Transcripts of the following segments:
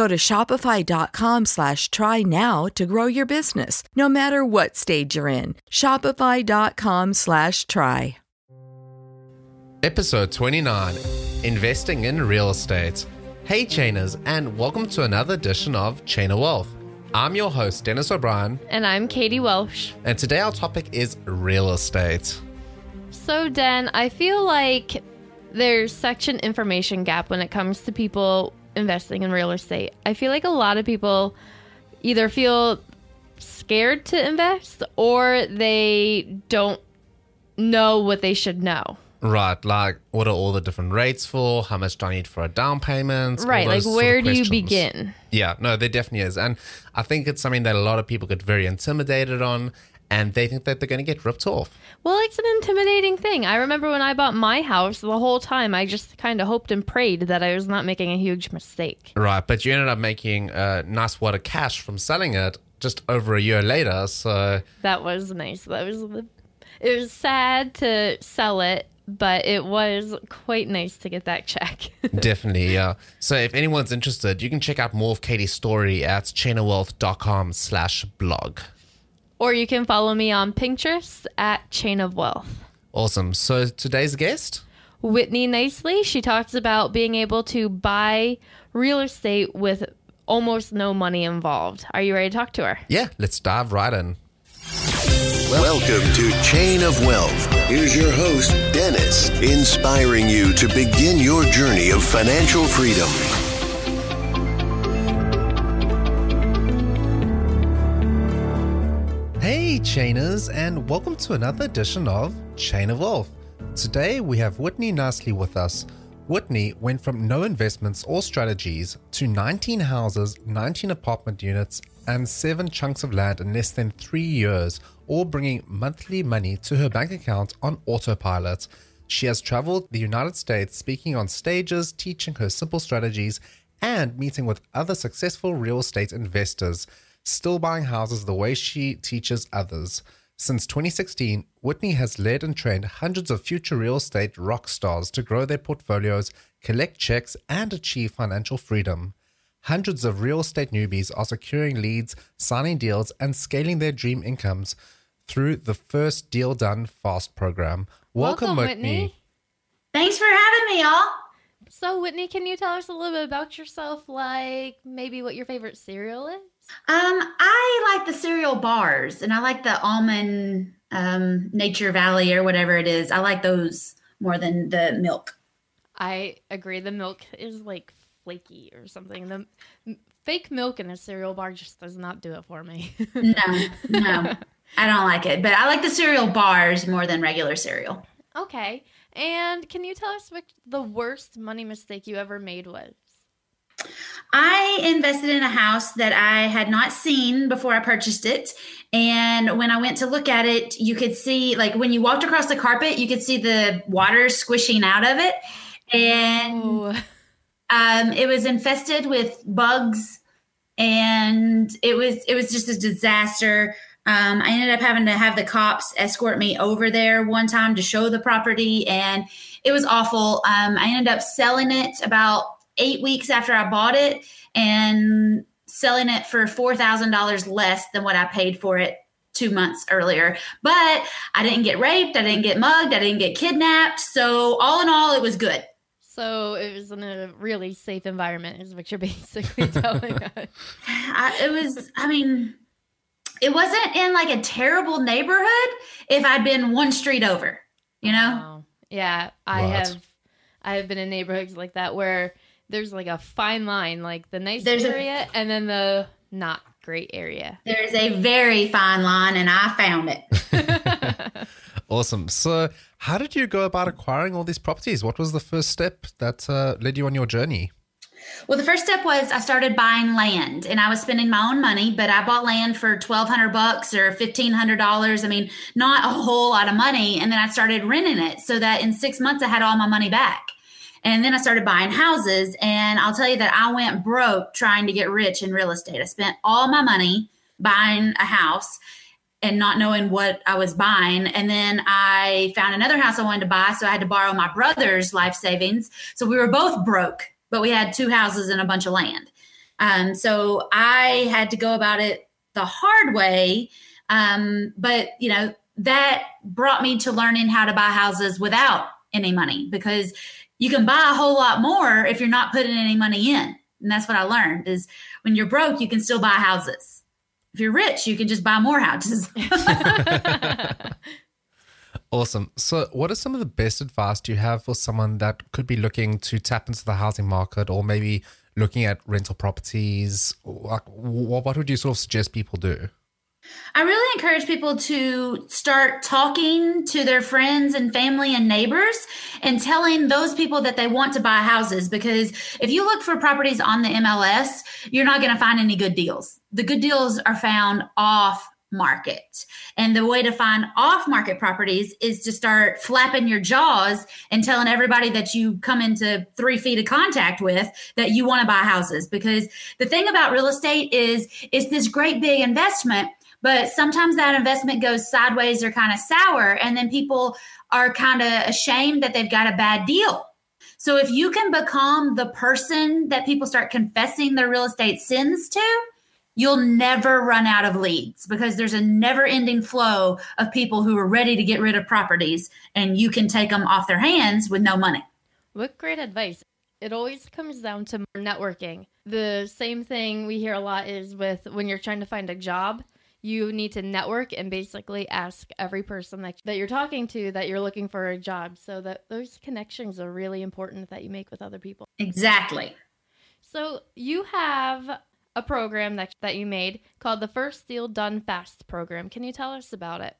Go to shopify.com slash try now to grow your business, no matter what stage you're in. Shopify.com slash try. Episode 29 Investing in Real Estate. Hey, Chainers, and welcome to another edition of Chain of Wealth. I'm your host, Dennis O'Brien, And I'm Katie Welsh. and today our topic is real estate. So, Den, I feel like there's such an information gap when it comes to people investing in real estate. I feel like a lot of people either feel scared to invest or they don't know what they should know. Right, like what are all the different rates for? How much do I need for a down payment? Right, like those sort of where do you begin? Yeah, no, there definitely is. And I think it's something that a lot of people get very intimidated on and they think that they're going to get ripped off. Well, it's an intimidating thing. I remember when I bought my house, the whole time I just kind of hoped and prayed that I was not making a huge mistake. Right, but you ended up making a nice wad of cash from selling it just over a year later. So, That was nice. That was the, it was sad to sell it, but it was quite nice to get that check. definitely, yeah. So, if anyone's interested, you can check out more of Katie's story at chainofwealth.com slash blog. Or you can follow me on Pinterest at Chain of Wealth. Awesome. So, today's guest? Whitney Nicely, she talks about being able to buy real estate with almost no money involved. Are you ready to talk to her? Yeah, let's dive right in. Welcome to Chain of Wealth. Here's your host, Dennis, inspiring you to begin your journey of financial freedom. Chainers, and welcome to another edition of Chain of Wealth. Today we have Whitney Nicely with us. Whitney went from no investments or strategies to 19 houses, 19 apartment units, and 7 chunks of land in less than 3 years, all bringing monthly money to her bank account on autopilot. She has traveled the United States speaking on stages, teaching her simple strategies, and meeting with other successful real estate investors still buying houses the way she teaches others. Since 2016, Whitney has led and trained hundreds of future real estate rock stars to grow their portfolios, collect checks, and achieve financial freedom. Hundreds of real estate newbies are securing leads, signing deals, and scaling their dream incomes through the First Deal Done Fast program. Welcome, Welcome, Whitney. Whitney. Thanks for having me, y'all. So, Whitney, can you tell us a little bit about yourself? Like maybe what your favorite cereal is? Um, I like the cereal bars, and I like the almond um, Nature Valley or whatever it is. I like those more than the milk. I agree. The milk is like flaky or something. The fake milk in a cereal bar just does not do it for me. No, no, I don't like it. But I like the cereal bars more than regular cereal. Okay. And can you tell us what the worst money mistake you ever made was? I invested in a house that I had not seen before I purchased it. And when I went to look at it, you could see, like, when you walked across the carpet, you could see the water squishing out of it. And um, it was infested with bugs and it was it was just a disaster um, i ended up having to have the cops escort me over there one time to show the property and it was awful um, i ended up selling it about eight weeks after i bought it and selling it for $4000 less than what i paid for it two months earlier but i didn't get raped i didn't get mugged i didn't get kidnapped so all in all it was good So it was in a really safe environment, is what you're basically telling us. I, it was i mean it wasn't in like a terrible neighborhood if i'd been one street over you know Oh, yeah, I Right. have. I have been in neighborhoods like that where there's like a fine line, like the nice There's a- area and then the not great area. there's a very fine line and i found it Awesome. So, how did you go about acquiring all these properties? What was the first step that uh, led you on your journey? well the first step was i started buying land and i was spending my own money but i bought land for 1200 bucks or $1500 i mean not a whole lot of money and then i started renting it so that in six months i had all my money back And then I started buying houses. And I'll tell you that I went broke trying to get rich in real estate. I spent all my money buying a house and not knowing what I was buying. And then I found another house I wanted to buy. So I had to borrow my brother's life savings. So we were both broke, but we had two houses and a bunch of land. Um, so I had to go about it the hard way. Um, but, you know, that brought me to learning how to buy houses without any money because you can buy a whole lot more if you're not putting any money in. And that's what I learned is when you're broke, you can still buy houses. If you're rich, you can just buy more houses. Awesome. So, what are some of the best advice do you have for someone that could be looking to tap into the housing market or maybe looking at rental properties? Like, what would you sort of suggest people do? I really encourage people to start talking to their friends and family and neighbors and telling those people that they want to buy houses because if you look for properties on the MLS, you're not going to find any good deals. The good deals are found off market. And the way to find off market properties is to start flapping your jaws and telling everybody that you come into three feet of contact with that you want to buy houses. Because the thing about real estate is it's this great big investment but sometimes that investment goes sideways or kind of sour and then people are kind of ashamed that they've got a bad deal so if you can become the person that people start confessing their real estate sins to you'll never run out of leads because there's a never ending flow of people who are ready to get rid of properties and you can take them off their hands with no money What great advice. It always comes down to networking. The same thing we hear a lot is with when you're trying to find a job, you need to network and basically ask every person that, that you're talking to that you're looking for a job so that those connections are really important that you make with other people. exactly So you have a program that, that you made called the First Deal Done Fast program. Can you tell us about it?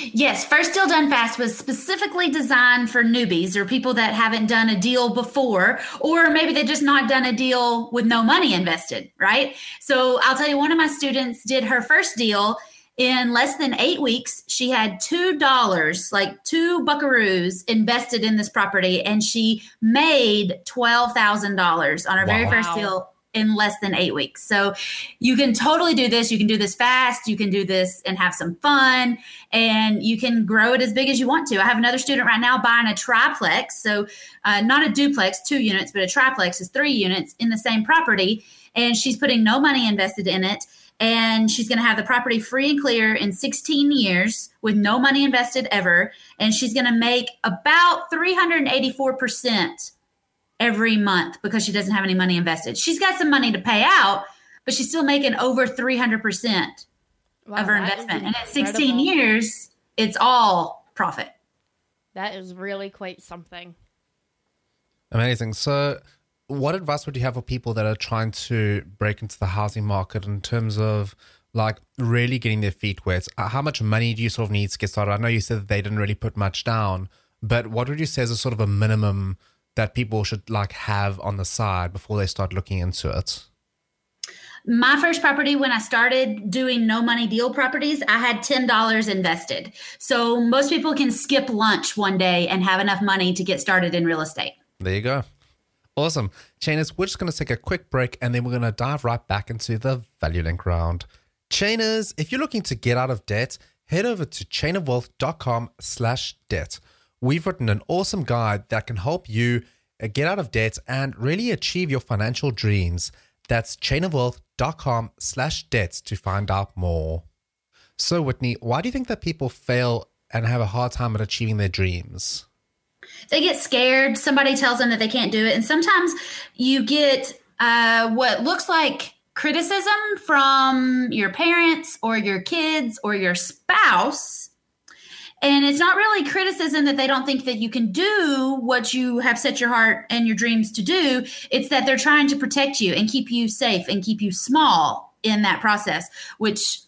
Yes, First Deal Done Fast was specifically designed for newbies or people that haven't done a deal before, or maybe they just not done a deal with no money invested, right? So I'll tell you, one of my students did her first deal in less than eight weeks. She had two dollars, like two buckaroos, invested in this property, and she made twelve thousand dollars on her very first deal in less than eight weeks. So you can totally do this. You can do this fast. You can do this and have some fun, and you can grow it as big as you want to. I have another student right now buying a triplex. So uh, not a duplex, two units, but a triplex is three units in the same property, and she's putting no money invested in it. And she's going to have the property free and clear in 16 years with no money invested ever. And she's going to make about 384% every month because she doesn't have any money invested. She's got some money to pay out, but she's still making over 300% Wow, of her investment. And at 16 years, it's all profit. That is really quite something. Amazing. So, what advice would you have for people that are trying to break into the housing market in terms of like really getting their feet wet, uh, how much money do you sort of need to get started? I know you said that they didn't really put much down, but what would you say is a sort of a minimum that people should like have on the side before they start looking into it? My first property, when I started doing no money deal properties, I had $10 invested. So most people can skip lunch one day and have enough money to get started in real estate. There you go. Awesome. Chainers, we're just going to take a quick break and then we're going to dive right back into the value link round. Chainers, if you're looking to get out of debt, head over to chainofwealth.com slash debt. We've written an awesome guide that can help you uh, get out of debt and really achieve your financial dreams. That's chainofwealth.com slash debt to find out more. So, Whitney, why do you think that people fail and have a hard time at achieving their dreams? They get scared. Somebody tells them that they can't do it. And sometimes you get uh, what looks like criticism from your parents or your kids or your spouse. And it's not really criticism that they don't think that you can do what you have set your heart and your dreams to do. It's that they're trying to protect you and keep you safe and keep you small in that process, which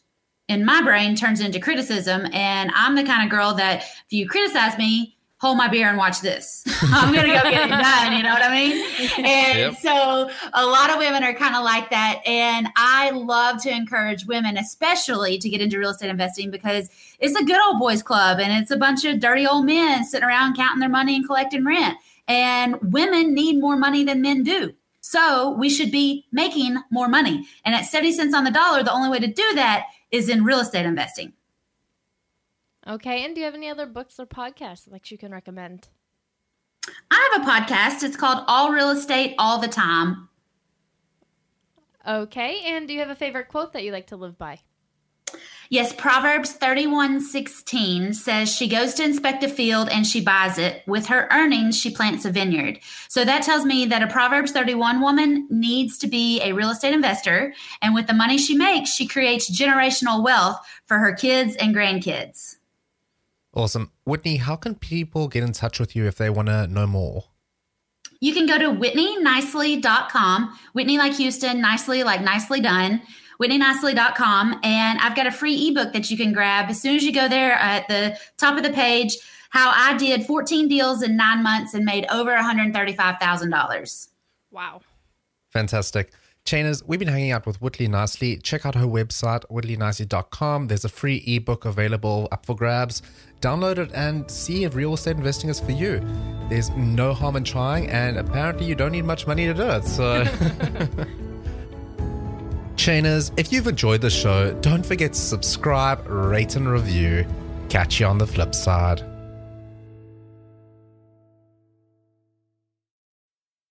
in my brain turns into criticism. And I'm the kind of girl that if you criticize me, hold my beer and watch this. I'm going to go get it done. You know what I mean? And yep. so a lot of women are kind of like that. And I love to encourage women, especially to get into real estate investing because it's a good old boys club and it's a bunch of dirty old men sitting around counting their money and collecting rent. And women need more money than men do. So we should be making more money. And at 70 cents on the dollar, the only way to do that is in real estate investing. Okay. And do you have any other books or podcasts like you can recommend? I have a podcast. It's called All Real Estate All the Time. Okay. And do you have a favorite quote that you like to live by? Yes, Proverbs 31 16 says she goes to inspect a field and she buys it. With her earnings, she plants a vineyard. So that tells me that a Proverbs 31 woman needs to be a real estate investor. And with the money she makes, she creates generational wealth for her kids and grandkids. Awesome. Whitney, how can people get in touch with you if they want to know more? You can go to whitneynicely.com. Whitney like Houston, nicely like nicely done. WhitneyNicely.com. And I've got a free ebook that you can grab as soon as you go there uh, at the top of the page. How I did 14 deals in nine months and made over $135,000. Wow. Fantastic. Chainers, we've been hanging out with Whitney Nicely. Check out her website, whitneynicely.com. There's a free ebook available up for grabs. Download it and see if real estate investing is for you. There's no harm in trying, and apparently, you don't need much money to do it. So. Chainers, if you've enjoyed the show, don't forget to subscribe, rate, and review. Catch you on the flip side.